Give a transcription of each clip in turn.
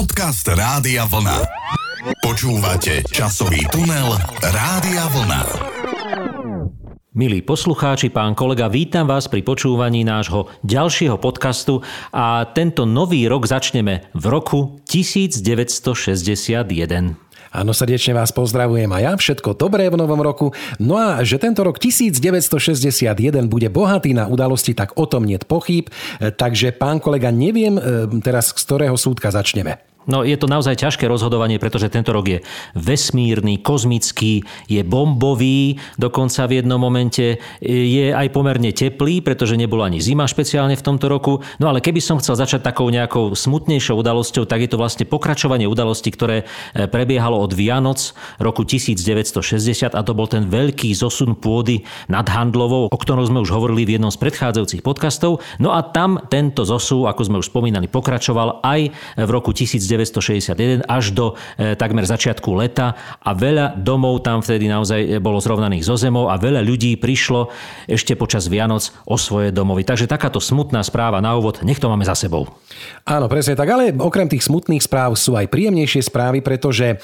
Podcast Rádia Vlna. Počúvate časový tunel Rádia Vlna. Milí poslucháči, pán kolega, vítam vás pri počúvaní nášho ďalšieho podcastu a tento nový rok začneme v roku 1961. Áno, srdečne vás pozdravujem a ja. Všetko dobré v novom roku. No a že tento rok 1961 bude bohatý na udalosti, tak o tom nie pochýb. Takže, pán kolega, neviem e, teraz, z ktorého súdka začneme. No je to naozaj ťažké rozhodovanie, pretože tento rok je vesmírny, kozmický, je bombový, dokonca v jednom momente je aj pomerne teplý, pretože nebola ani zima špeciálne v tomto roku. No ale keby som chcel začať takou nejakou smutnejšou udalosťou, tak je to vlastne pokračovanie udalosti, ktoré e, prebiehalo od Vianoc roku 1960 a to bol ten veľký zosun pôdy nad Handlovou, o ktorom sme už hovorili v jednom z predchádzajúcich podcastov. No a tam tento zosu, ako sme už spomínali, pokračoval aj v roku 1960 1961 až do e, takmer začiatku leta a veľa domov tam vtedy naozaj bolo zrovnaných zo zemou a veľa ľudí prišlo ešte počas Vianoc o svoje domovy. Takže takáto smutná správa na úvod, nech to máme za sebou. Áno, presne tak, ale okrem tých smutných správ sú aj príjemnejšie správy, pretože e,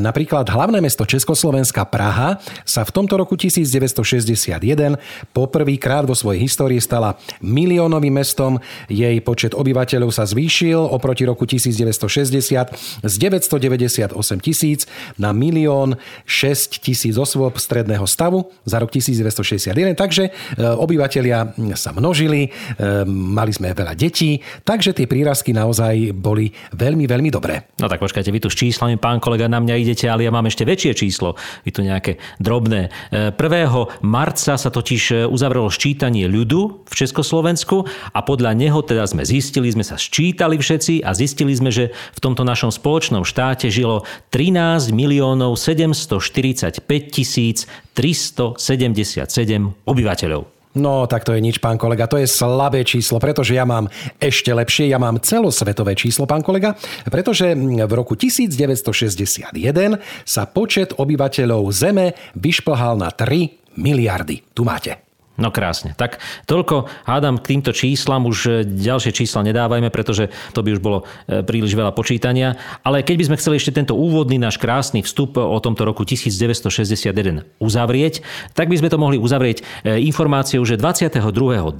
napríklad hlavné mesto Československa Praha sa v tomto roku 1961 poprvýkrát vo svojej histórii stala miliónovým mestom. Jej počet obyvateľov sa zvýšil oproti roku 1960 z 998 tisíc na milión 6 tisíc osôb stredného stavu za rok 1961. Takže e, obyvateľia sa množili, e, mali sme veľa detí, takže tie prírazky naozaj boli veľmi, veľmi dobré. No tak počkajte, vy tu s číslami, pán kolega, na mňa idete, ale ja mám ešte väčšie číslo. Vy tu nejaké drobné. 1. E, marca sa totiž uzavrelo ščítanie ľudu v Československu a podľa neho teda sme zistili, sme sa sčítali všetci a zistili sme, že v tomto našom spoločnom štáte žilo 13 miliónov 745 tisíc 377 obyvateľov. No, tak to je nič, pán kolega. To je slabé číslo, pretože ja mám ešte lepšie. Ja mám celosvetové číslo, pán kolega, pretože v roku 1961 sa počet obyvateľov Zeme vyšplhal na 3 miliardy. Tu máte. No krásne. Tak toľko hádam k týmto číslam, už e, ďalšie čísla nedávajme, pretože to by už bolo e, príliš veľa počítania. Ale keď by sme chceli ešte tento úvodný náš krásny vstup o tomto roku 1961 uzavrieť, tak by sme to mohli uzavrieť e, informáciou, že 22.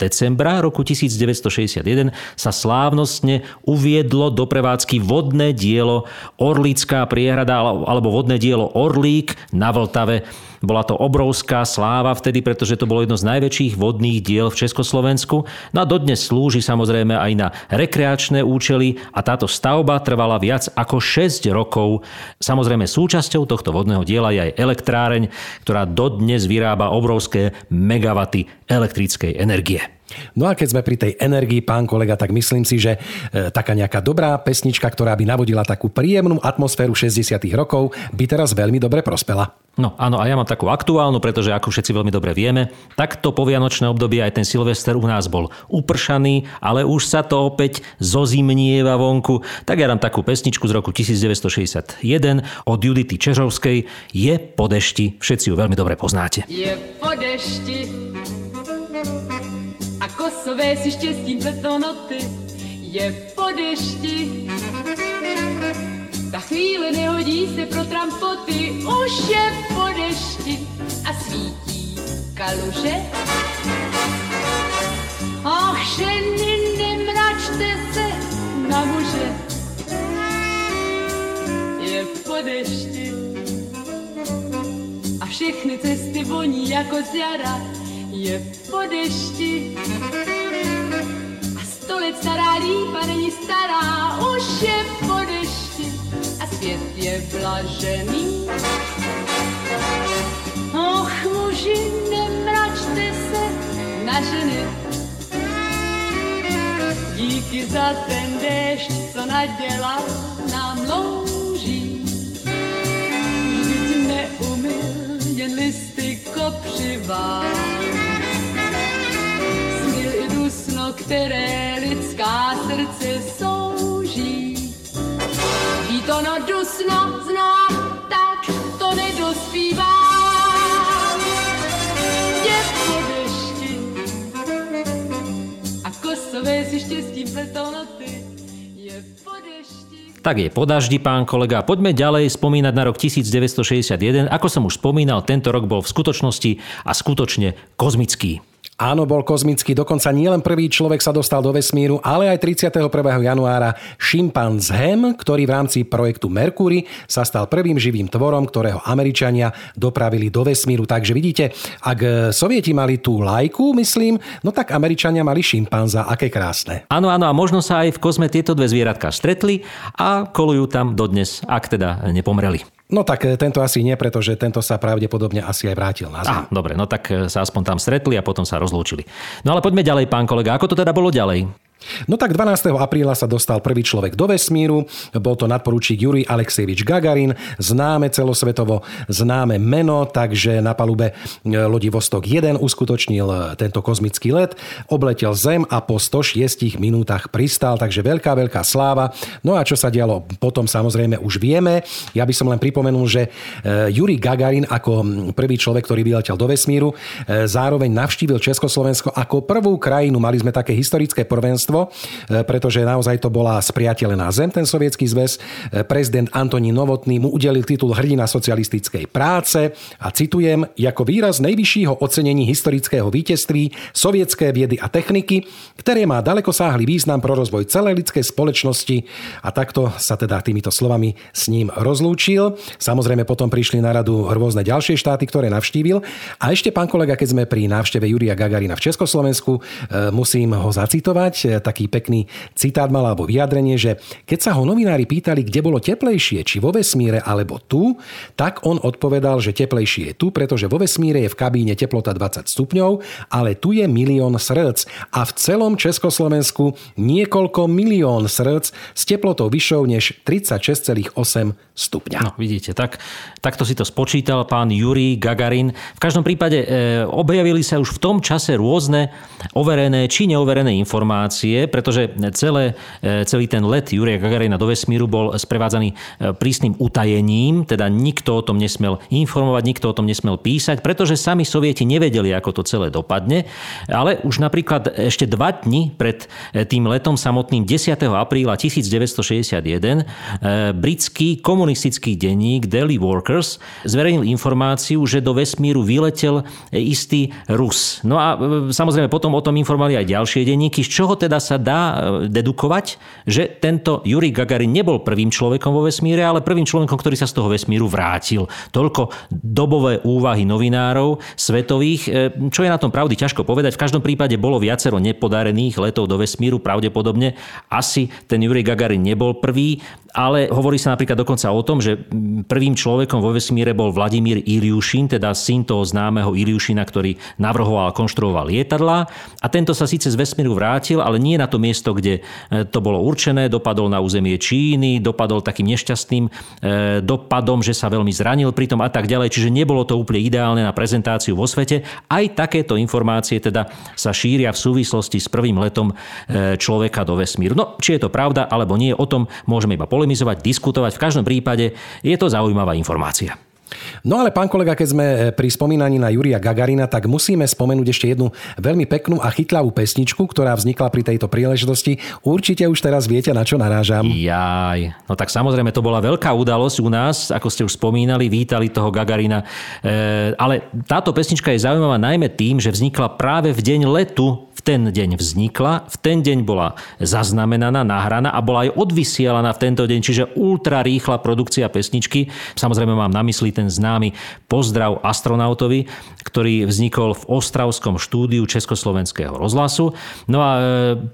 decembra roku 1961 sa slávnostne uviedlo do prevádzky vodné dielo Orlická priehrada alebo vodné dielo Orlík na Vltave. Bola to obrovská sláva vtedy, pretože to bolo jedno z najväčších vodných diel v Československu. No a dodnes slúži samozrejme aj na rekreačné účely a táto stavba trvala viac ako 6 rokov. Samozrejme súčasťou tohto vodného diela je aj elektráreň, ktorá dodnes vyrába obrovské megawaty elektrickej energie. No a keď sme pri tej energii, pán kolega, tak myslím si, že e, taká nejaká dobrá pesnička, ktorá by navodila takú príjemnú atmosféru 60. rokov, by teraz veľmi dobre prospela. No áno, a ja mám takú aktuálnu, pretože ako všetci veľmi dobre vieme, tak to povianočné obdobie aj ten Silvester u nás bol upršaný, ale už sa to opäť zozimnieva vonku. Tak ja dám takú pesničku z roku 1961 od Judity Čežovskej Je po dešti. Všetci ju veľmi dobre poznáte. Je po dešti a kosové si štěstím pletou noty. Je po dešti ta chvíle nehodí se pro trampoty, už je po dešti a svítí kaluže. Ach, ženy, nemračte se na muže, je po dešti. A všechny cesty voní jako z jara, je po dešti. A sto let stará lípa není stará, už je po dešti svět je blažený. Och, muži, nemračte se na ženy. Díky za ten déšť, co nadělal nám které lidská srdce souží to no dusno znám, tak to nedospívá. Je po dešti a kosové si štěstím pletou noty. Je po dešti Tak je po daždi, pán kolega. Poďme ďalej spomínať na rok 1961. Ako som už spomínal, tento rok bol v skutočnosti a skutočne kozmický. Áno, bol kozmický. Dokonca nielen prvý človek sa dostal do vesmíru, ale aj 31. januára šimpanzhem, ktorý v rámci projektu Mercury sa stal prvým živým tvorom, ktorého Američania dopravili do vesmíru. Takže vidíte, ak Sovieti mali tú lajku, myslím, no tak Američania mali šimpanza. Aké krásne. Áno, áno, a možno sa aj v kozme tieto dve zvieratka stretli a kolujú tam dodnes, ak teda nepomreli. No tak e, tento asi nie, pretože tento sa pravdepodobne asi aj vrátil na Zem. Á, dobre, no tak e, sa aspoň tam stretli a potom sa rozlúčili. No ale poďme ďalej, pán kolega. Ako to teda bolo ďalej? No tak 12. apríla sa dostal prvý človek do vesmíru, bol to nadporučík Juri Alexejevič Gagarin, známe celosvetovo známe meno, takže na palube e, lodi Vostok 1 uskutočnil e, tento kozmický let, obletel Zem a po 106 minútach pristal, takže veľká, veľká sláva. No a čo sa dialo potom samozrejme už vieme. Ja by som len pripomenul, že e, Juri Gagarin ako prvý človek, ktorý vyletel do vesmíru, zároveň navštívil Československo ako prvú krajinu. Mali sme také historické prvenstvo víťazstvo, e, pretože naozaj to bola spriateľená zem, ten sovietský zväz. E, prezident Antonín Novotný mu udelil titul hrdina socialistickej práce a citujem, ako výraz najvyššieho ocenení historického víťazství sovietské viedy a techniky, ktoré má dalekosáhly význam pro rozvoj celej ľudskej spoločnosti a takto sa teda týmito slovami s ním rozlúčil. Samozrejme potom prišli na radu rôzne ďalšie štáty, ktoré navštívil. A ešte pán kolega, keď sme pri návšteve Júria Gagarina v Československu, e, musím ho zacitovať taký pekný citát mal alebo vyjadrenie, že keď sa ho novinári pýtali, kde bolo teplejšie, či vo vesmíre alebo tu, tak on odpovedal, že teplejšie je tu, pretože vo vesmíre je v kabíne teplota 20 stupňov, ale tu je milión srdc a v celom Československu niekoľko milión srdc s teplotou vyššou než 36,8 stupňa. No, vidíte, tak, takto si to spočítal pán Juri Gagarin. V každom prípade e, objavili sa už v tom čase rôzne overené či neoverené informácie, pretože celé, e, celý ten let Jurija Gagarina do vesmíru bol sprevádzaný e, prísnym utajením, teda nikto o tom nesmel informovať, nikto o tom nesmel písať, pretože sami sovieti nevedeli, ako to celé dopadne. Ale už napríklad ešte dva dni pred e, tým letom samotným 10. apríla 1961 e, britský komun komunistický denník Daily Workers zverejnil informáciu, že do vesmíru vyletel istý Rus. No a samozrejme potom o tom informovali aj ďalšie denníky, z čoho teda sa dá e, dedukovať, že tento Yuri Gagarin nebol prvým človekom vo vesmíre, ale prvým človekom, ktorý sa z toho vesmíru vrátil. Toľko dobové úvahy novinárov svetových. E, čo je na tom pravdy, ťažko povedať. V každom prípade bolo viacero nepodarených letov do vesmíru, pravdepodobne. Asi ten Yuri Gagarin nebol prvý, ale hovorí sa napríklad dokonca o tom, že prvým človekom vo vesmíre bol Vladimír Iliušin, teda syn toho známeho Iliušina, ktorý navrhoval a konštruoval lietadla. A tento sa síce z vesmíru vrátil, ale nie na to miesto, kde e, to bolo určené. Dopadol na územie Číny, dopadol takým nešťastným e, dopadom, že sa veľmi zranil pritom a tak ďalej. Čiže nebolo to úplne ideálne na prezentáciu vo svete. Aj takéto informácie teda sa šíria v súvislosti s prvým letom e, človeka do vesmíru. No, či je to pravda alebo nie, o tom môžeme iba polemizovať, diskutovať. V každom prípade je to zaujímavá informácia. No ale pán kolega, keď sme eh, pri spomínaní na Juria Gagarina, tak musíme spomenúť ešte jednu veľmi peknú a chytľavú pesničku, ktorá vznikla pri tejto príležitosti. Určite už teraz viete, na čo narážam. Jaj, no tak samozrejme to bola veľká udalosť u nás, ako ste už spomínali, vítali toho Gagarina. E, ale táto pesnička je zaujímavá najmä tým, že vznikla práve v deň letu ten deň vznikla, v ten deň bola zaznamenaná, nahraná a bola aj odvysielaná v tento deň, čiže ultra rýchla produkcia pesničky. Samozrejme mám na mysli ten známy pozdrav astronautovi, ktorý vznikol v Ostravskom štúdiu Československého rozhlasu. No a e,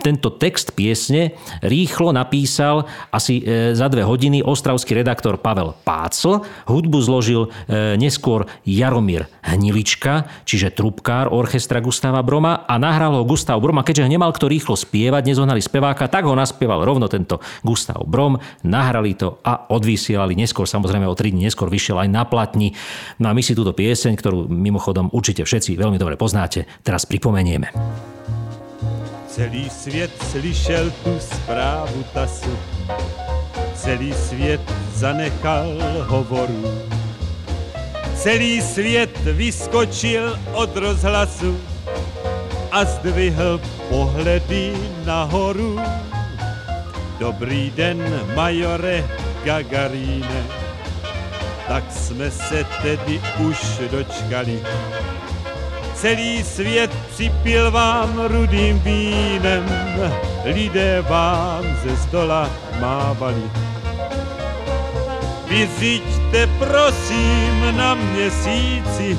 tento text piesne rýchlo napísal asi e, za dve hodiny ostravský redaktor Pavel Pácl. Hudbu zložil e, neskôr Jaromír Hnilička, čiže trubkár orchestra Gustava Broma a nahral ho Gustav Brom a keďže nemal kto rýchlo spievať, nezohnali speváka, tak ho naspieval rovno tento Gustav Brom, nahrali to a odvysielali neskôr, samozrejme o 3 dní neskôr vyšiel aj na platni. No a my si túto pieseň, ktorú mimochodom určite všetci veľmi dobre poznáte, teraz pripomenieme. Celý svět slyšel tu zprávu tasu, celý svět zanechal hovoru. Celý svět vyskočil od rozhlasu, a zdvihl pohledy nahoru. Dobrý den, majore Gagaríne, tak jsme se tedy už dočkali. Celý svět připil vám rudým vínem, lidé vám ze zdola mávali. Vyřiďte prosím na měsíci,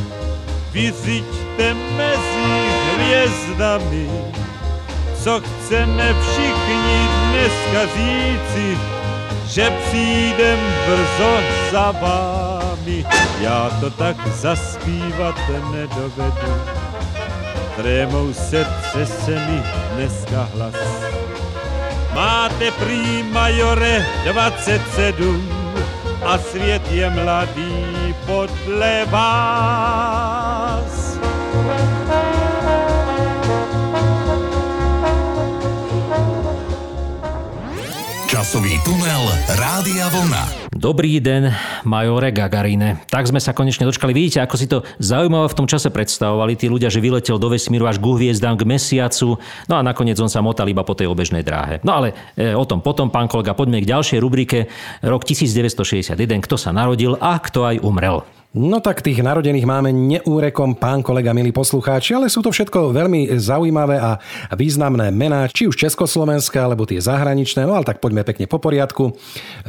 vyřiďte mezi hvězdami, co chceme všichni dneska říci, že přijdem brzo za vámi. Já to tak zaspívat nedovedu, trémou se třese mi dneska hlas. Máte prý majore 27 a svět je mladý podle vás. Časový tunel Rádia Vlna. Dobrý den, majore Gagarine. Tak sme sa konečne dočkali. Vidíte, ako si to zaujímavé v tom čase predstavovali tí ľudia, že vyletel do vesmíru až k hviezdám, k mesiacu. No a nakoniec on sa motal iba po tej obežnej dráhe. No ale e, o tom potom, pán kolega, poďme k ďalšej rubrike. Rok 1961. Kto sa narodil a kto aj umrel. No tak tých narodených máme neúrekom, pán kolega, milí poslucháči, ale sú to všetko veľmi zaujímavé a významné mená, či už československé, alebo tie zahraničné, no ale tak poďme pekne po poriadku.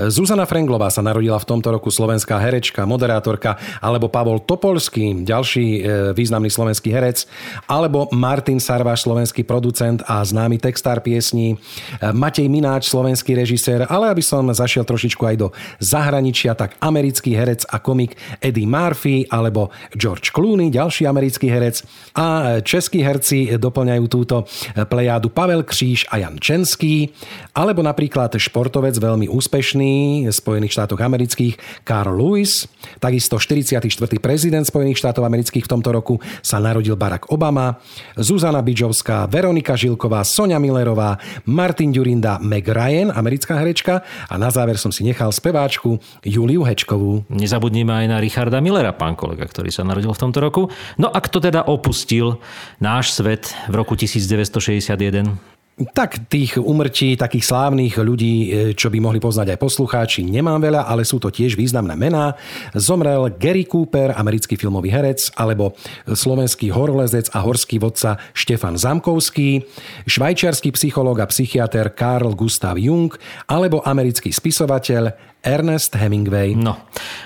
Zuzana Frenglová sa narodila v tomto roku slovenská herečka, moderátorka, alebo Pavol Topolský, ďalší e, významný slovenský herec, alebo Martin Sarváš, slovenský producent a známy textár piesní, e, Matej Mináč, slovenský režisér, ale aby som zašiel trošičku aj do zahraničia, tak americký herec a komik Eddie Murphy alebo George Clooney, ďalší americký herec. A českí herci doplňajú túto plejádu Pavel Kříž a Jan Čenský, alebo napríklad športovec veľmi úspešný v Spojených štátoch amerických Carl Lewis, takisto 44. prezident Spojených štátov amerických v tomto roku sa narodil Barack Obama, Zuzana Bidžovská, Veronika Žilková, Sonia Millerová, Martin Durinda, Meg Ryan, americká herečka a na záver som si nechal speváčku Juliu Hečkovú. Nezabudnime aj na Richarda Millera, pán kolega, ktorý sa narodil v tomto roku. No a kto teda opustil náš svet v roku 1961? Tak tých umrtí takých slávnych ľudí, e, čo by mohli poznať aj poslucháči, nemám veľa, ale sú to tiež významné mená. Zomrel Gary Cooper, americký filmový herec, alebo slovenský horolezec a horský vodca Štefan Zamkovský, švajčiarsky psychológ a psychiatr Karl Gustav Jung, alebo americký spisovateľ Ernest Hemingway. No.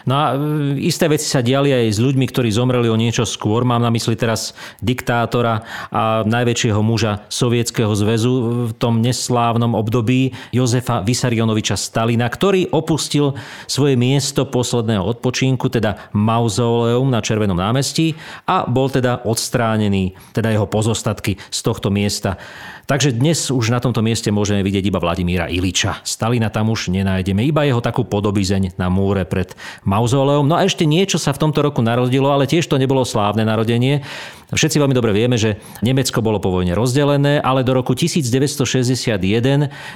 no a e, isté veci sa diali aj s ľuďmi, ktorí zomreli o niečo skôr. Mám na mysli teraz diktátora a najväčšieho muža Sovietskeho zväzu v tom neslávnom období Jozefa Vysarionoviča Stalina, ktorý opustil svoje miesto posledného odpočinku, teda mauzoleum na Červenom námestí a bol teda odstránený, teda jeho pozostatky z tohto miesta. Takže dnes už na tomto mieste môžeme vidieť iba Vladimíra Iliča. Stalina tam už nenájdeme, iba jeho takú podobizeň na múre pred mauzoleom. No a ešte niečo sa v tomto roku narodilo, ale tiež to nebolo slávne narodenie. Všetci veľmi dobre vieme, že Nemecko bolo po vojne rozdelené, ale do roku 1961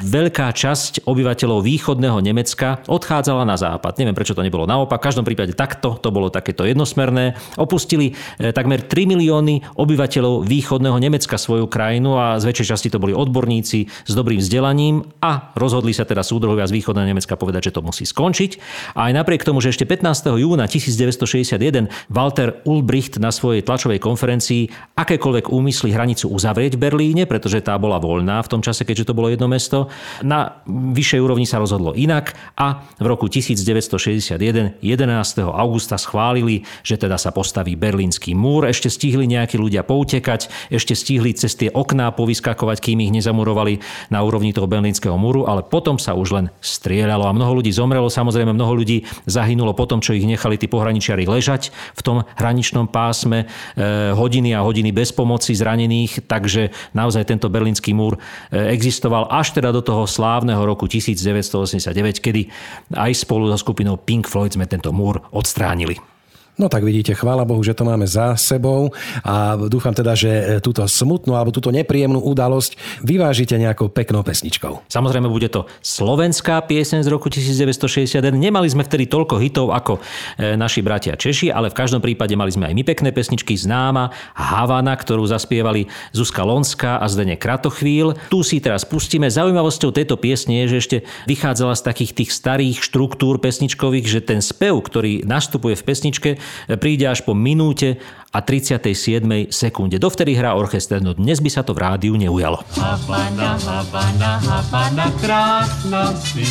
veľká časť obyvateľov východného Nemecka odchádzala na západ. Neviem, prečo to nebolo naopak. V každom prípade takto, to bolo takéto jednosmerné. Opustili eh, takmer 3 milióny obyvateľov východného Nemecka svoju krajinu a z väčšej časti to boli odborníci s dobrým vzdelaním a rozhodli sa teda súdruhovia z východného Nemecka povedať, že to musí skončiť. A aj napriek tomu, že ešte 15. júna 1961 Walter Ulbricht na svojej tlačovej konferencii akékoľvek úmysly hranicu uzavrieť v Berlíne, pretože tá bola voľná v tom čase, keďže to bolo jedno mesto. Na vyššej úrovni sa rozhodlo inak a v roku 1961 11. augusta schválili, že teda sa postaví berlínsky múr. Ešte stihli nejakí ľudia poutekať, ešte stihli cez tie okná povyskakovať, kým ich nezamurovali na úrovni toho berlínskeho múru, ale potom sa už len strieľalo a mnoho ľudí zomrelo. Samozrejme, mnoho ľudí zahynulo potom, čo ich nechali tí pohraničiari ležať v tom hraničnom pásme. E, hodiny a hodiny bez pomoci zranených, takže naozaj tento berlínsky múr e, existoval až teda do toho slávneho roku 1989, kedy aj spolu so skupinou Pink Floyd sme tento múr odstránili. No tak vidíte, chvála Bohu, že to máme za sebou a dúfam teda, že túto smutnú alebo túto nepríjemnú udalosť vyvážite nejakou peknou pesničkou. Samozrejme bude to slovenská pieseň z roku 1961. Nemali sme vtedy toľko hitov ako e, naši bratia Češi, ale v každom prípade mali sme aj my pekné pesničky Známa, Havana, ktorú zaspievali Zuzka Lonská a Zdene Kratochvíl. Tu si teraz pustíme. Zaujímavosťou tejto piesne je, že ešte vychádzala z takých tých starých štruktúr pesničkových, že ten spev, ktorý nastupuje v pesničke, príde až po minúte a 37. sekunde. Dovtedy hrá orchester, no dnes by sa to v rádiu neujalo. Havana, Havana, Havana, krásna si.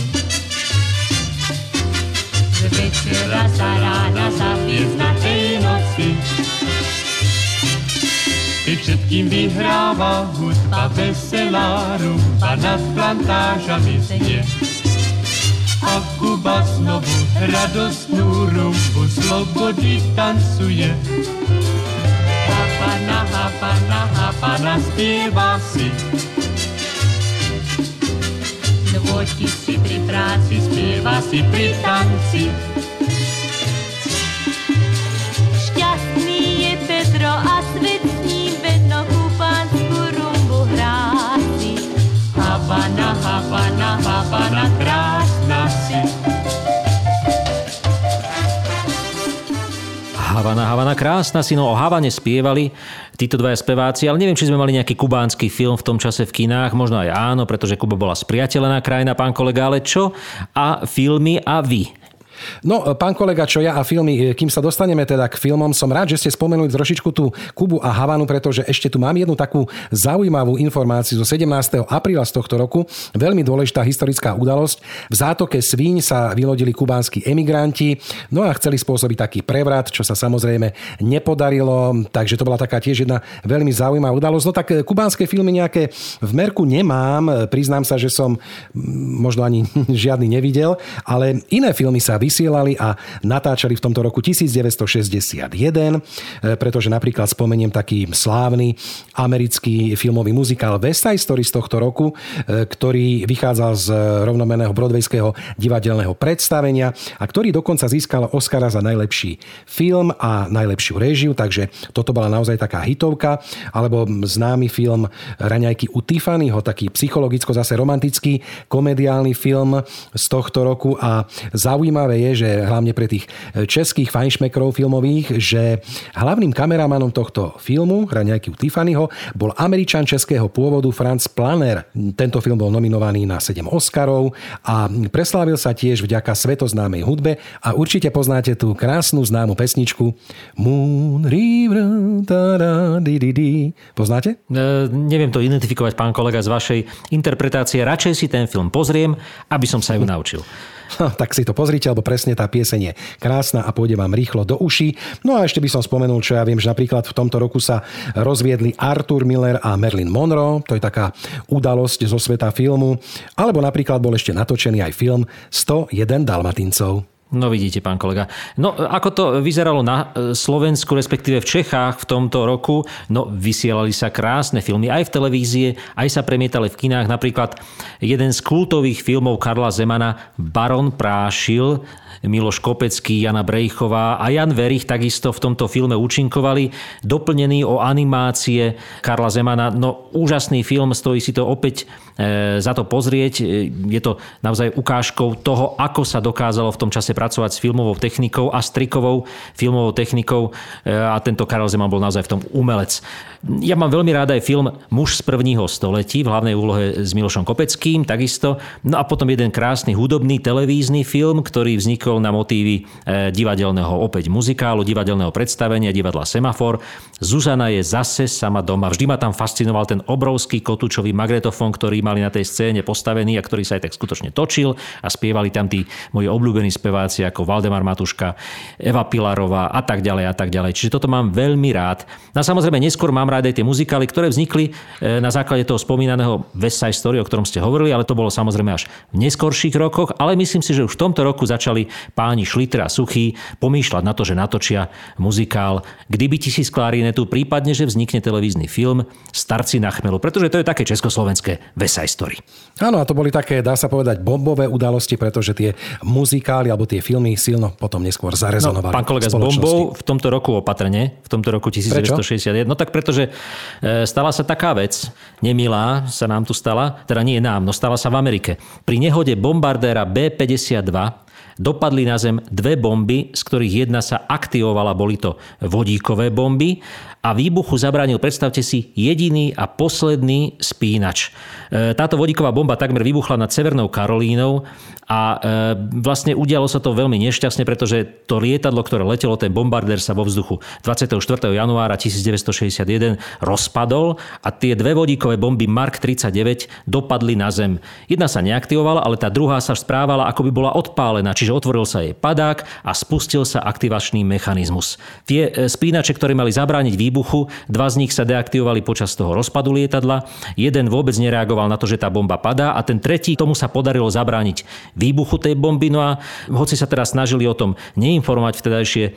Večera sa rána na tej noci. Keď všetkým vyhráva hudba veselá, rumba nad plantážami znie a Kuba znovu radostnú rumbu slobody tancuje. Havana, Havana, Havana spieva si. Nôti si pri práci, spieva si pri tanci. Havana, Havana, krásna si, no o Havane spievali títo dvaja speváci, ale neviem, či sme mali nejaký kubánsky film v tom čase v kinách, možno aj áno, pretože Kuba bola spriateľená krajina, pán kolega, ale čo? A filmy a vy? No, pán kolega, čo ja a filmy, kým sa dostaneme teda k filmom, som rád, že ste spomenuli trošičku tú Kubu a Havanu, pretože ešte tu mám jednu takú zaujímavú informáciu zo 17. apríla z tohto roku. Veľmi dôležitá historická udalosť. V zátoke Svíň sa vylodili kubánsky emigranti, no a chceli spôsobiť taký prevrat, čo sa samozrejme nepodarilo, takže to bola taká tiež jedna veľmi zaujímavá udalosť. No tak kubánske filmy nejaké v merku nemám, priznám sa, že som možno ani žiadny nevidel, ale iné filmy sa vysielali a natáčali v tomto roku 1961, e, pretože napríklad spomeniem taký slávny americký filmový muzikál West Side Story z tohto roku, e, ktorý vychádzal z rovnomeného brodvejského divadelného predstavenia a ktorý dokonca získal Oscara za najlepší film a najlepšiu réžiu, takže toto bola naozaj taká hitovka, alebo známy film Raňajky u Tiffanyho, taký psychologicko zase romantický komediálny film z tohto roku. A zaujímavé je, že hlavne pre tých e, českých fajnšmekrov filmových, že hlavným kameramanom tohto filmu, hra nejaký Tiffanyho, bol američan českého pôvodu Franz Planer. Tento film bol nominovaný na 7 Oscarov a preslávil sa tiež vďaka svetoznámej hudbe a určite poznáte tú krásnu známu pesničku Moon River, tada, di, di, di. Poznáte? E, neviem to identifikovať, pán kolega, z vašej interpretácie. Radšej si ten film pozriem, aby som sa ju naučil. tak si to pozrite, lebo presne tá pieseň je krásna a pôjde vám rýchlo do uší. No a ešte by som spomenul, čo ja viem, že napríklad v tomto roku sa rozviedli Arthur Miller a Marilyn Monroe, to je taká udalosť zo sveta filmu, alebo napríklad bol ešte natočený aj film 101 Dalmatincov. No vidíte, pán kolega. No ako to vyzeralo na e, Slovensku, respektíve v Čechách v tomto roku, no vysielali sa krásne filmy aj v televízie, aj sa premietali v kinách. Napríklad jeden z kultových filmov Karla Zemana Baron Prášil, Miloš Kopecký, Jana Brejchová a Jan Verich takisto v tomto filme účinkovali, doplnený o animácie Karla Zemana. No úžasný film, stojí si to opäť e, za to pozrieť. E, je to naozaj ukážkou toho, ako sa dokázalo v tom čase pracovať s filmovou technikou a strikovou filmovou technikou e, a tento Karel Zeman bol naozaj v tom umelec. Ja mám veľmi rád aj film Muž z prvního století v hlavnej úlohe s Milošom Kopeckým, takisto. No a potom jeden krásny hudobný televízny film, ktorý vznikol na motívy e, divadelného opäť muzikálu, divadelného predstavenia divadla Semafor. Zuzana je zase sama doma. Vždy ma tam fascinoval ten obrovský kotúčový magnetofón, ktorý mali na tej scéne postavený a ktorý sa aj tak skutočne točil a spievali tam tí moji obľúbení speváci ako Valdemar Matuška, Eva Pilarová a tak ďalej a tak ďalej. Čiže toto mám veľmi rád. No a samozrejme neskôr mám rád aj tie muzikály, ktoré vznikli e, na základe toho spomínaného West Side Story, o ktorom ste hovorili, ale to bolo samozrejme až v neskorších rokoch, ale myslím si, že už v tomto roku začali páni Šliter a Suchý pomýšľať na to, že natočia muzikál Kdyby tisíc klarinetu, prípadne, že vznikne televízny film Starci na chmelu, pretože to je také československé West Side Story. Áno, a to boli také, dá sa povedať, bombové udalosti, pretože tie muzikály alebo tie filmy silno potom neskôr zarezonovali. No, pán kolega, v s bombou v tomto roku opatrne, v tomto roku 1961. No tak pretože e, stala sa taká vec, nemilá sa nám tu stala, teda nie nám, no stala sa v Amerike. Pri nehode bombardéra B-52 dopadli na zem dve bomby, z ktorých jedna sa aktivovala, boli to vodíkové bomby a výbuchu zabránil, predstavte si, jediný a posledný spínač. E, Táto vodíková bomba takmer vybuchla nad Severnou Karolínou a e, vlastne udialo sa to veľmi nešťastne, pretože to lietadlo, ktoré letelo, ten bombardér sa vo vzduchu 24. januára 1961 rozpadol a tie dve vodíkové bomby Mark 39 dopadli na zem. Jedna sa neaktivovala, ale tá druhá sa správala, ako by bola odpálená, čiže otvoril sa jej padák a spustil sa aktivačný mechanizmus. Tie e, spínače, ktoré mali zabrániť výbuchu, dva z nich sa deaktivovali počas toho rozpadu lietadla, jeden vôbec nereagoval na to, že tá bomba padá a ten tretí, tomu sa podarilo zabrániť výbuchu tej bomby. No a hoci sa teraz snažili o tom neinformovať vtedajšie e,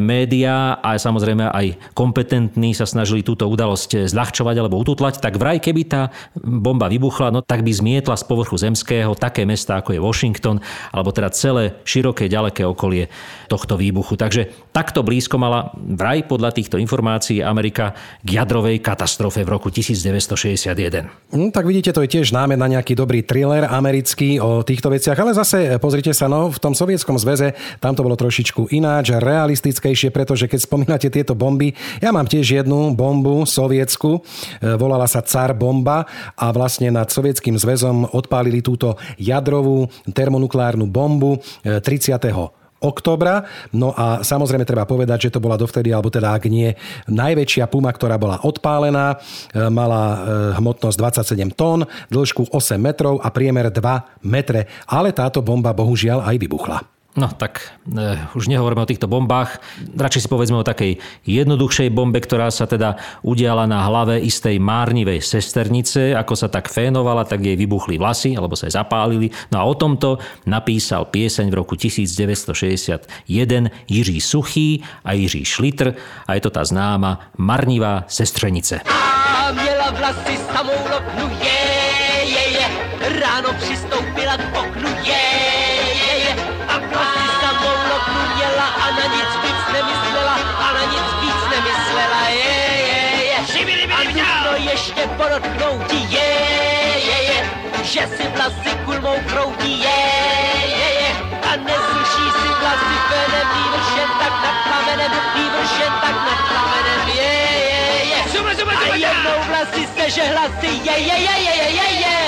médiá a samozrejme aj kompetentní sa snažili túto udalosť zľahčovať alebo ututlať, tak vraj keby tá bomba vybuchla, no tak by zmietla z povrchu zemského také mesta ako je Washington, alebo teda celé široké, ďaleké okolie tohto výbuchu. Takže takto blízko mala vraj podľa týchto informácií Amerika k jadrovej katastrofe v roku 1961. No, tak vidíte, to je tiež námed na nejaký dobrý thriller americký o týchto veciach, ale zase pozrite sa, no v tom sovietskom zväze tam to bolo trošičku ináč, realistickejšie, pretože keď spomínate tieto bomby, ja mám tiež jednu bombu sovietsku, e, volala sa Car bomba a vlastne nad sovietským zväzom odpálili túto jadrovú termonukleárnu bombu e, 30 oktobra. No a samozrejme treba povedať, že to bola dovtedy, alebo teda ak nie, najväčšia puma, ktorá bola odpálená. E, Mala e, hmotnosť 27 tón, dĺžku 8 metrov a priemer 2 metre. Ale táto bomba bohužiaľ aj vybuchla. No tak e, už nehovoríme o týchto bombách. Radšej si povedzme o takej jednoduchšej bombe, ktorá sa teda udiala na hlave istej márnivej sesternice. Ako sa tak fénovala, tak jej vybuchli vlasy, alebo sa jej zapálili. No a o tomto napísal pieseň v roku 1961 Jiří Suchý a Jiří Šlitr a je to tá známa Marnivá sestrenice. A měla vlasy Že si vlasy kulmou kroutí, je, je, je. A nesuší si vlasy nýbrž jen tak nad plamenem, jen tak nad plamenem, je, je, je. A jednou vlasy seže hlasy, je, je, je, je, je, je, je.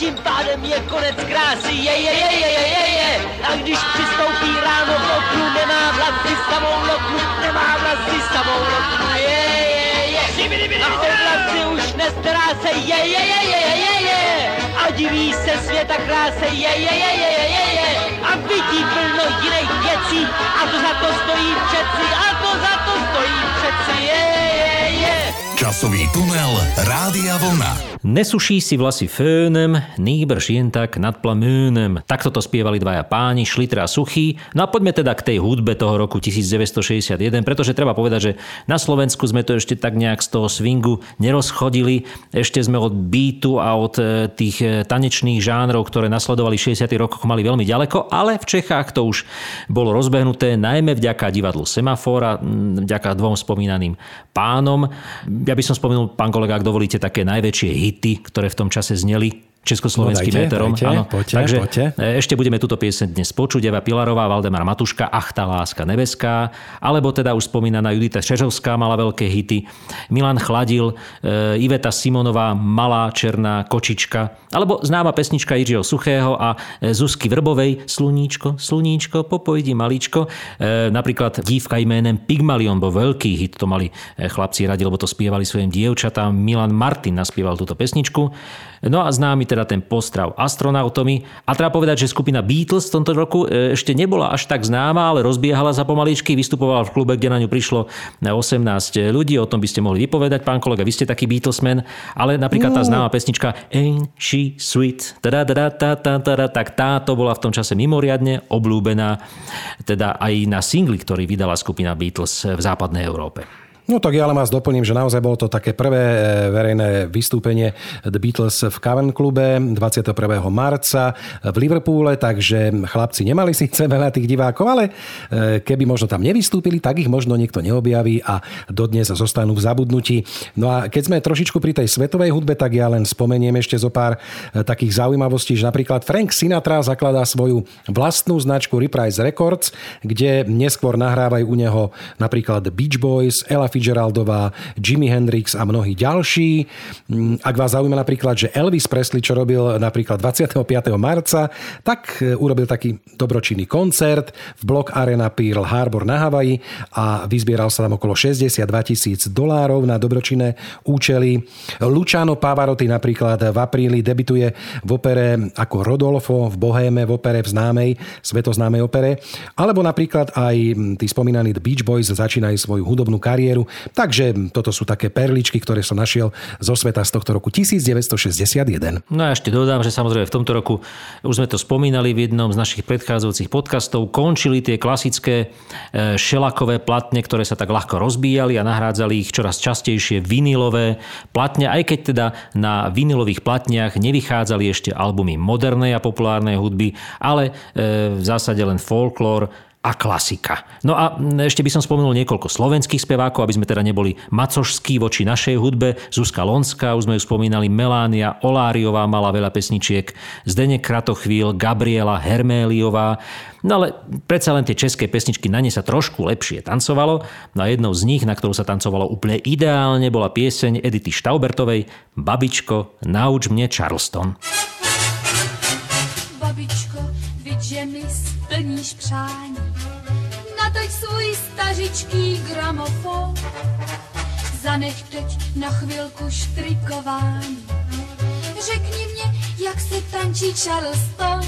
Tím pádem je konec krásy, je, je, je, je, je, je, je. A když přistoupí ráno v oknu, nemá vlasy samou loknu, nemá vlasy samou loknu, je, je, je. A o vlasy už nestará se, je, je, je, je, je, je, je. Diví se světa krásy, je, je, je, je, je, je, je. A vidí plno jiných věcí, a to za to stojí přeci, a to za to stojí přeci, je, je. Časový tunel Rádia Vlna. Nesuší si vlasy fénem, nýbrž jen tak nad plamönem. Takto to spievali dvaja páni, Šlitra a Suchý. No a poďme teda k tej hudbe toho roku 1961, pretože treba povedať, že na Slovensku sme to ešte tak nejak z toho swingu nerozchodili. Ešte sme od beatu a od e, tých e, tanečných žánrov, ktoré nasledovali v 60. rokoch, mali veľmi ďaleko, ale v Čechách to už bolo rozbehnuté najmä vďaka divadlu Semafora, vďaka dvom spomínaným pánom. Ja by som spomenul, pán kolega, ak dovolíte, také najväčšie hity, ktoré v tom čase zneli československým No dajte, éterom. dajte, Áno. poďte, Takže poďte. e, ešte budeme túto pieseň dnes počuť. Eva Pilarová, Valdemar Matuška, Ach, tá láska nebeská, alebo teda už spomínaná Judita Šežovská mala veľké hity, Milan Chladil, e, Iveta Simonová, Malá černá kočička, alebo známa pesnička Jiřího Suchého a e, Zuzky Vrbovej, Sluníčko, Sluníčko, popojdi maličko. E, napríklad dívka jménem Pygmalion, bol veľký hit, to mali e, chlapci radi, lebo to spievali svojim dievčatám. Milan Martin naspieval túto pesničku. No a známy teda ten postrav astronautomi. A treba povedať, že skupina Beatles v tomto roku e, ešte nebola až tak známa, ale rozbiehala sa pomaličky, vystupovala v klube, kde na ňu prišlo 18 ľudí, o tom by ste mohli vypovedať, pán kolega, vy ste taký Beatlesman, ale napríklad tá známa pesnička Ain't she sweet, tada, tada, tada, tada, tak táto bola v tom čase mimoriadne obľúbená, teda aj na singli, ktorý vydala skupina Beatles v západnej Európe. No tak ja ale vás doplním, že naozaj bolo to také prvé e, verejné vystúpenie The Beatles v Cavern klube 21. marca v Liverpoole, takže chlapci nemali síce veľa tých divákov, ale e, keby možno tam nevystúpili, tak ich možno niekto neobjaví a dodnes zostanú v zabudnutí. No a keď sme trošičku pri tej svetovej hudbe, tak ja len spomeniem ešte zo pár e, takých zaujímavostí, že napríklad Frank Sinatra zakladá svoju vlastnú značku Reprise Records, kde neskôr nahrávajú u neho napríklad Beach Boys, Ella Fitzgeraldová, Jimi Hendrix a mnohí ďalší. Mm, Ak vás zaujíma napríklad, že Elvis Presley, čo robil napríklad 25. marca, tak e, urobil taký dobročinný koncert v Block Arena Pearl Harbor na Havaji a vyzbieral sa tam okolo 62 tisíc dolárov na dobročinné účely. Luciano Pavarotti napríklad v apríli debituje v opere ako Rodolfo v Bohéme, v opere v známej, svetoznámej opere. Alebo napríklad aj tí spomínaní The Beach Boys začínajú svoju hudobnú kariéru. Takže toto sú také perličky, ktoré som našiel zo sveta z tohto roku 1961. No a ešte dodám, že samozrejme v tomto roku, už sme to spomínali v jednom z našich predchádzajúcich podcastov, končili tie klasické e, šelakové platne, ktoré sa tak ľahko rozbíjali a nahrádzali ich čoraz častejšie vinilové platne, aj keď teda na vinilových platniach nevychádzali ešte albumy modernej a populárnej hudby, ale e, v zásade len folklór a klasika. No a ešte by som spomenul niekoľko slovenských spevákov, aby sme teda neboli macožskí voči našej hudbe. Zuzka Lonská, už sme ju spomínali, Melánia Oláriová mala veľa pesničiek, Zdenek Kratochvíl, Gabriela Herméliová. No ale predsa len tie české pesničky, na ne sa trošku lepšie tancovalo. No a jednou z nich, na ktorú sa tancovalo úplne ideálne, bola pieseň Edity Štaubertovej Babičko, nauč mne Charleston. Babičko, viď, že mi splníš přání. Natoč svůj stařičký gramofon. Zanech teď na chvilku štrikování. Řekni mě, jak se tančí Charleston.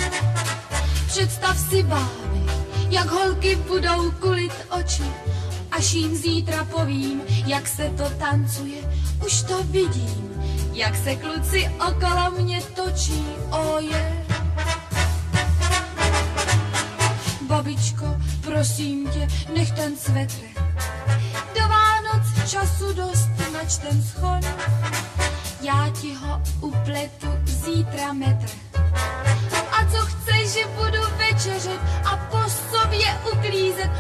Představ si báby, jak holky budou kulit oči. Až jim zítra povím, jak se to tancuje, už to vidím, jak se kluci okolo mě točí, oje. Yeah. Babičko, prosím tě, nech ten svetr. Do Vánoc času dost nač ten schon. Já ti ho upletu zítra metr. A co chceš, že budu večeřet a po sobě uklízet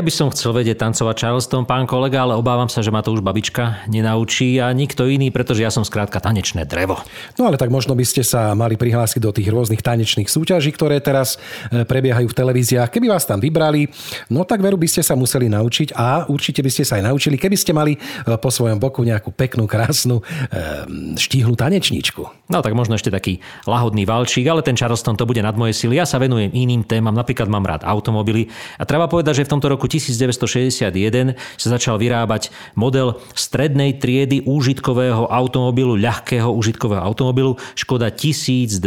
Ja by som chcel vedieť tancovať Charleston, pán kolega, ale obávam sa, že ma to už babička nenaučí a nikto iný, pretože ja som skrátka tanečné drevo. No ale tak možno by ste sa mali prihlásiť do tých rôznych tanečných súťaží, ktoré teraz e, prebiehajú v televíziách. Keby vás tam vybrali, no tak veru by ste sa museli naučiť a určite by ste sa aj naučili, keby ste mali e, po svojom boku nejakú peknú, krásnu, e, štíhlu tanečníčku. No tak možno ešte taký lahodný valčík, ale ten Charleston to bude nad moje sily. Ja sa venujem iným témam, napríklad mám rád automobily a treba povedať, že v tomto roku 1961 sa začal vyrábať model strednej triedy úžitkového automobilu, ľahkého úžitkového automobilu Škoda 1202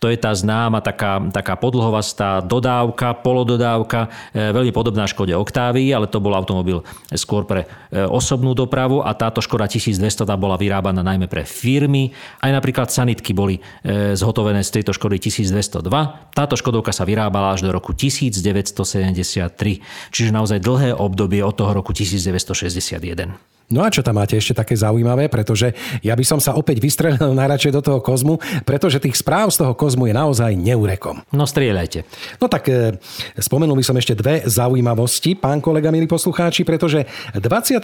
to je tá známa taká, taká podlhovastá dodávka, polododávka, e, veľmi podobná Škode Octavii, ale to bol automobil skôr pre e, osobnú dopravu a táto Škoda 1200 tá bola vyrábaná najmä pre firmy. Aj napríklad sanitky boli e, zhotovené z tejto Škody 1202. Táto Škodovka sa vyrábala až do roku 1973, čiže naozaj dlhé obdobie od toho roku 1961. No a čo tam máte ešte také zaujímavé, pretože ja by som sa opäť vystrelil najradšej do toho kozmu, pretože tých správ z toho kozmu je naozaj neurekom. No strieľajte. No tak e, spomenul by som ešte dve zaujímavosti, pán kolega, milí poslucháči, pretože 25.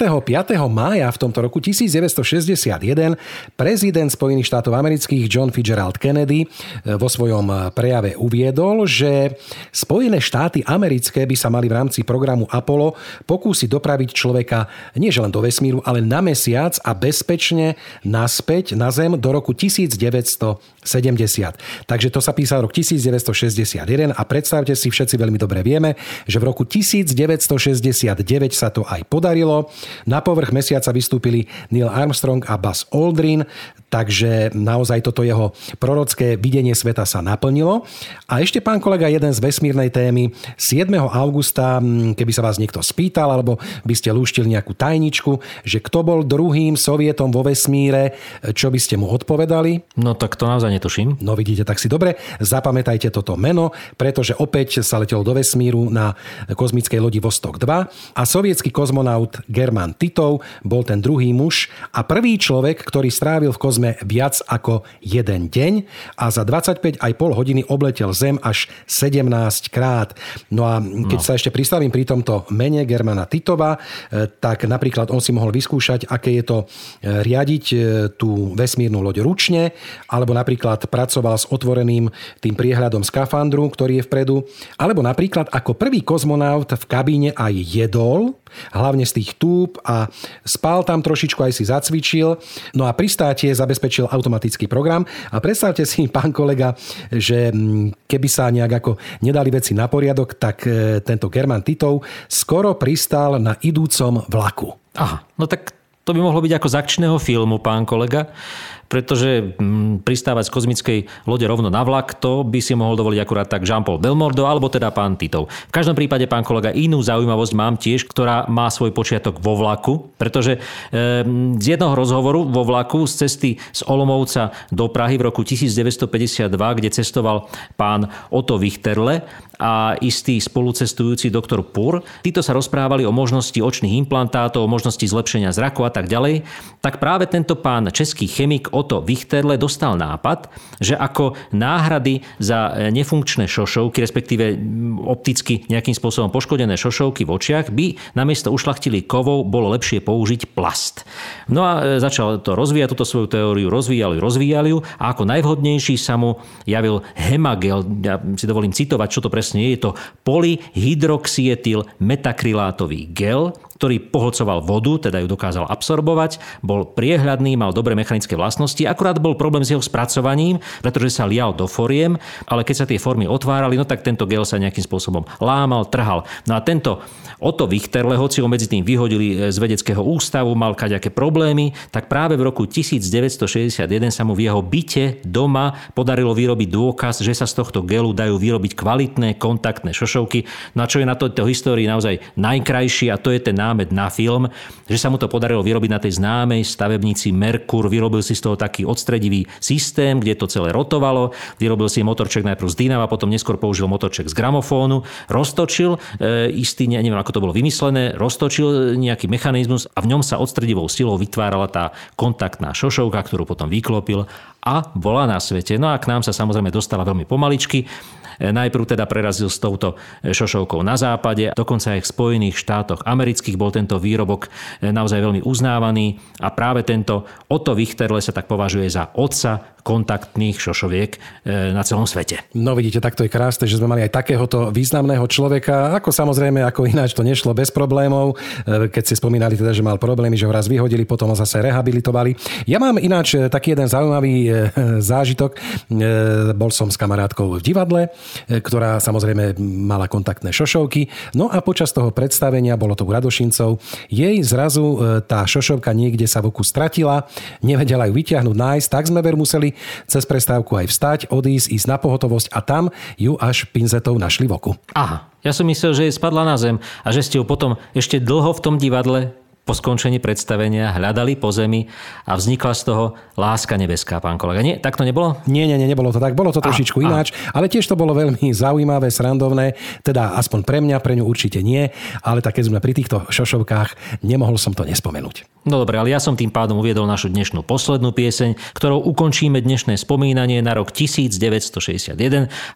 mája v tomto roku 1961 prezident Spojených štátov amerických John Fitzgerald Kennedy e, vo svojom prejave uviedol, že Spojené štáty americké by sa mali v rámci programu Apollo pokúsiť dopraviť človeka nie len do vesmíru, vesmíru, ale na mesiac a bezpečne naspäť na Zem do roku 1970. Takže to sa písal rok 1961 a predstavte si, všetci veľmi dobre vieme, že v roku 1969 sa to aj podarilo. Na povrch mesiaca vystúpili Neil Armstrong a Buzz Aldrin, takže naozaj toto jeho prorocké videnie sveta sa naplnilo. A ešte, pán kolega, jeden z vesmírnej témy. 7. augusta, keby sa vás niekto spýtal, alebo by ste lúštili nejakú tajničku, že kto bol druhým sovietom vo vesmíre, čo by ste mu odpovedali? No tak to naozaj netuším. No vidíte, tak si dobre, zapamätajte toto meno, pretože opäť sa letelo do vesmíru na kozmickej lodi Vostok 2 a sovietský kozmonaut German Titov bol ten druhý muž a prvý človek, ktorý strávil v kozme viac ako jeden deň a za 25,5 hodiny obletel Zem až 17 krát. No a keď no. sa ešte pristavím pri tomto mene Germana Titova, e, tak napríklad on si mohol vyskúšať, aké je to e, riadiť e, tú vesmírnu loď ručne, alebo napríklad pracoval s otvoreným tým priehľadom skafandru, ktorý je vpredu, alebo napríklad ako prvý kozmonaut v kabíne aj jedol, hlavne z tých túb a spal tam trošičku, aj si zacvičil. No a pristátie zabezpečil automatický program a predstavte si, pán kolega, že keby sa nejak ako nedali veci na poriadok, tak e, tento German Titov skoro pristál na idúcom vlaku. Aha, no tak to by mohlo byť ako z akčného filmu, pán kolega pretože hm, pristávať z kozmickej lode rovno na vlak, to by si mohol dovoliť akurát tak Jean-Paul Belmordo alebo teda pán Titov. V každom prípade, pán kolega, inú zaujímavosť mám tiež, ktorá má svoj počiatok vo vlaku, pretože e, z jednoho rozhovoru vo vlaku z cesty z Olomovca do Prahy v roku 1952, kde cestoval pán Otto Wichterle a istý spolucestujúci doktor Pur. Títo sa rozprávali o možnosti očných implantátov, o možnosti zlepšenia zraku a tak ďalej. Tak práve tento pán český chemik Otto Wichterle dostal nápad, že ako náhrady za e, nefunkčné šošovky, respektíve opticky nejakým spôsobom poškodené šošovky v očiach, by namiesto ušlachtilých kovov bolo lepšie použiť plast. No a e, začal to rozvíjať, túto svoju teóriu rozvíjali, rozvíjali ju a ako najvhodnejší sa mu javil hemagel. Ja si dovolím citovať, čo to presne je. Je to polyhydroxietyl metakrylátový gel, ktorý pohlcoval vodu, teda ju dokázal absorbovať, bol priehľadný, mal dobré mechanické vlastnosti, akurát bol problém s jeho spracovaním, pretože sa lial do foriem, ale keď sa tie formy otvárali, no tak tento gel sa nejakým spôsobom lámal, trhal. No a tento Otto Wichterle, hoci ho medzi tým vyhodili z vedeckého ústavu, mal kaďaké problémy, tak práve v roku 1961 sa mu v jeho byte doma podarilo vyrobiť dôkaz, že sa z tohto gelu dajú vyrobiť kvalitné kontaktné šošovky, na čo je na tejto histórii naozaj najkrajší a to je ten námed na film, že sa mu to podarilo vyrobiť na tej známej stavebnici Merkur. Vyrobil si z toho taký odstredivý systém, kde to celé rotovalo. Vyrobil si motorček najprv z dynava, potom neskôr použil motorček z gramofónu. Roztočil e, istý, neviem ako to bolo vymyslené, roztočil nejaký mechanizmus a v ňom sa odstredivou silou vytvárala tá kontaktná šošovka, ktorú potom vyklopil a bola na svete. No a k nám sa samozrejme dostala veľmi pomaličky. Najprv teda prerazil s touto šošovkou na západe, dokonca aj v Spojených štátoch amerických bol tento výrobok naozaj veľmi uznávaný a práve tento Otto Wichterle sa tak považuje za otca kontaktných šošoviek e, na celom svete. No vidíte, takto je krásne, že sme mali aj takéhoto významného človeka, ako samozrejme, ako ináč to nešlo bez problémov, e, keď ste spomínali teda, že mal problémy, že ho raz vyhodili, potom ho zase rehabilitovali. Ja mám ináč e, taký jeden zaujímavý zážitok. Bol som s kamarátkou v divadle, ktorá samozrejme mala kontaktné šošovky. No a počas toho predstavenia, bolo to u Radošincov, jej zrazu tá šošovka niekde sa v oku stratila, nevedela ju vyťahnuť, nájsť, tak sme veru museli cez prestávku aj vstať, odísť, ísť na pohotovosť a tam ju až pinzetou našli v oku. Aha, ja som myslel, že je spadla na zem a že ste ju potom ešte dlho v tom divadle po skončení predstavenia hľadali po zemi a vznikla z toho láska nebeská, pán kolega. Nie, tak to nebolo? Nie, nie, nie, nebolo to tak. Bolo to trošičku a, ináč, a. ale tiež to bolo veľmi zaujímavé, srandovné, teda aspoň pre mňa, pre ňu určite nie, ale tak keď sme pri týchto šošovkách, nemohol som to nespomenúť. No dobre, ale ja som tým pádom uviedol našu dnešnú poslednú pieseň, ktorou ukončíme dnešné spomínanie na rok 1961.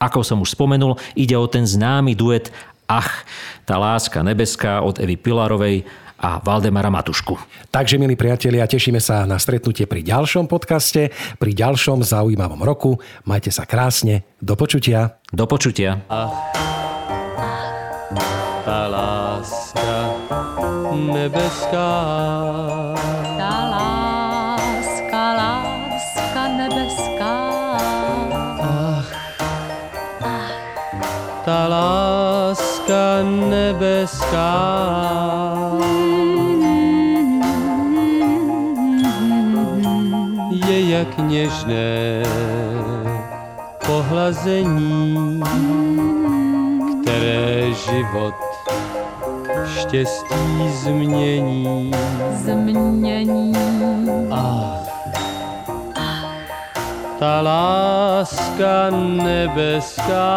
Ako som už spomenul, ide o ten známy duet Ach, tá láska nebeská od Evy Pilarovej a Valdemara Matušku. Takže, milí priatelia, tešíme sa na stretnutie pri ďalšom podcaste, pri ďalšom zaujímavom roku. Majte sa krásne. Do počutia. Do počutia. tá láska nebeská. Tá láska, láska nebeská. Ach, tá láska nebeská. Jak něžné pohlazení, které život štěstí změní. změní. Ta láska nebeská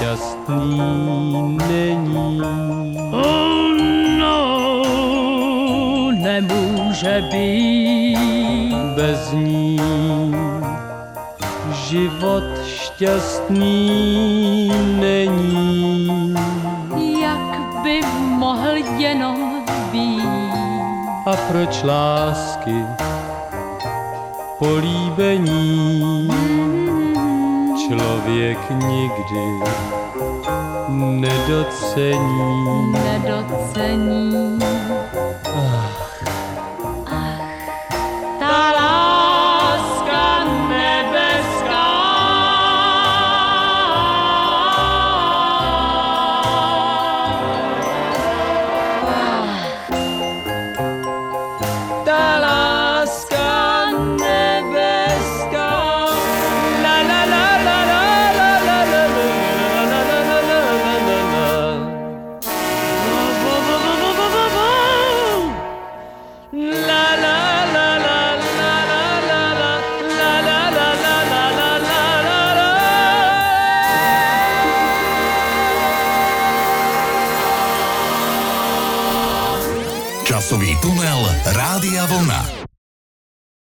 šťastný není. Oh no, nemůže být. Bez ní život šťastný není. Jak by mohl jenom být. A proč lásky políbení člověk nikdy nedocení. Nedocení.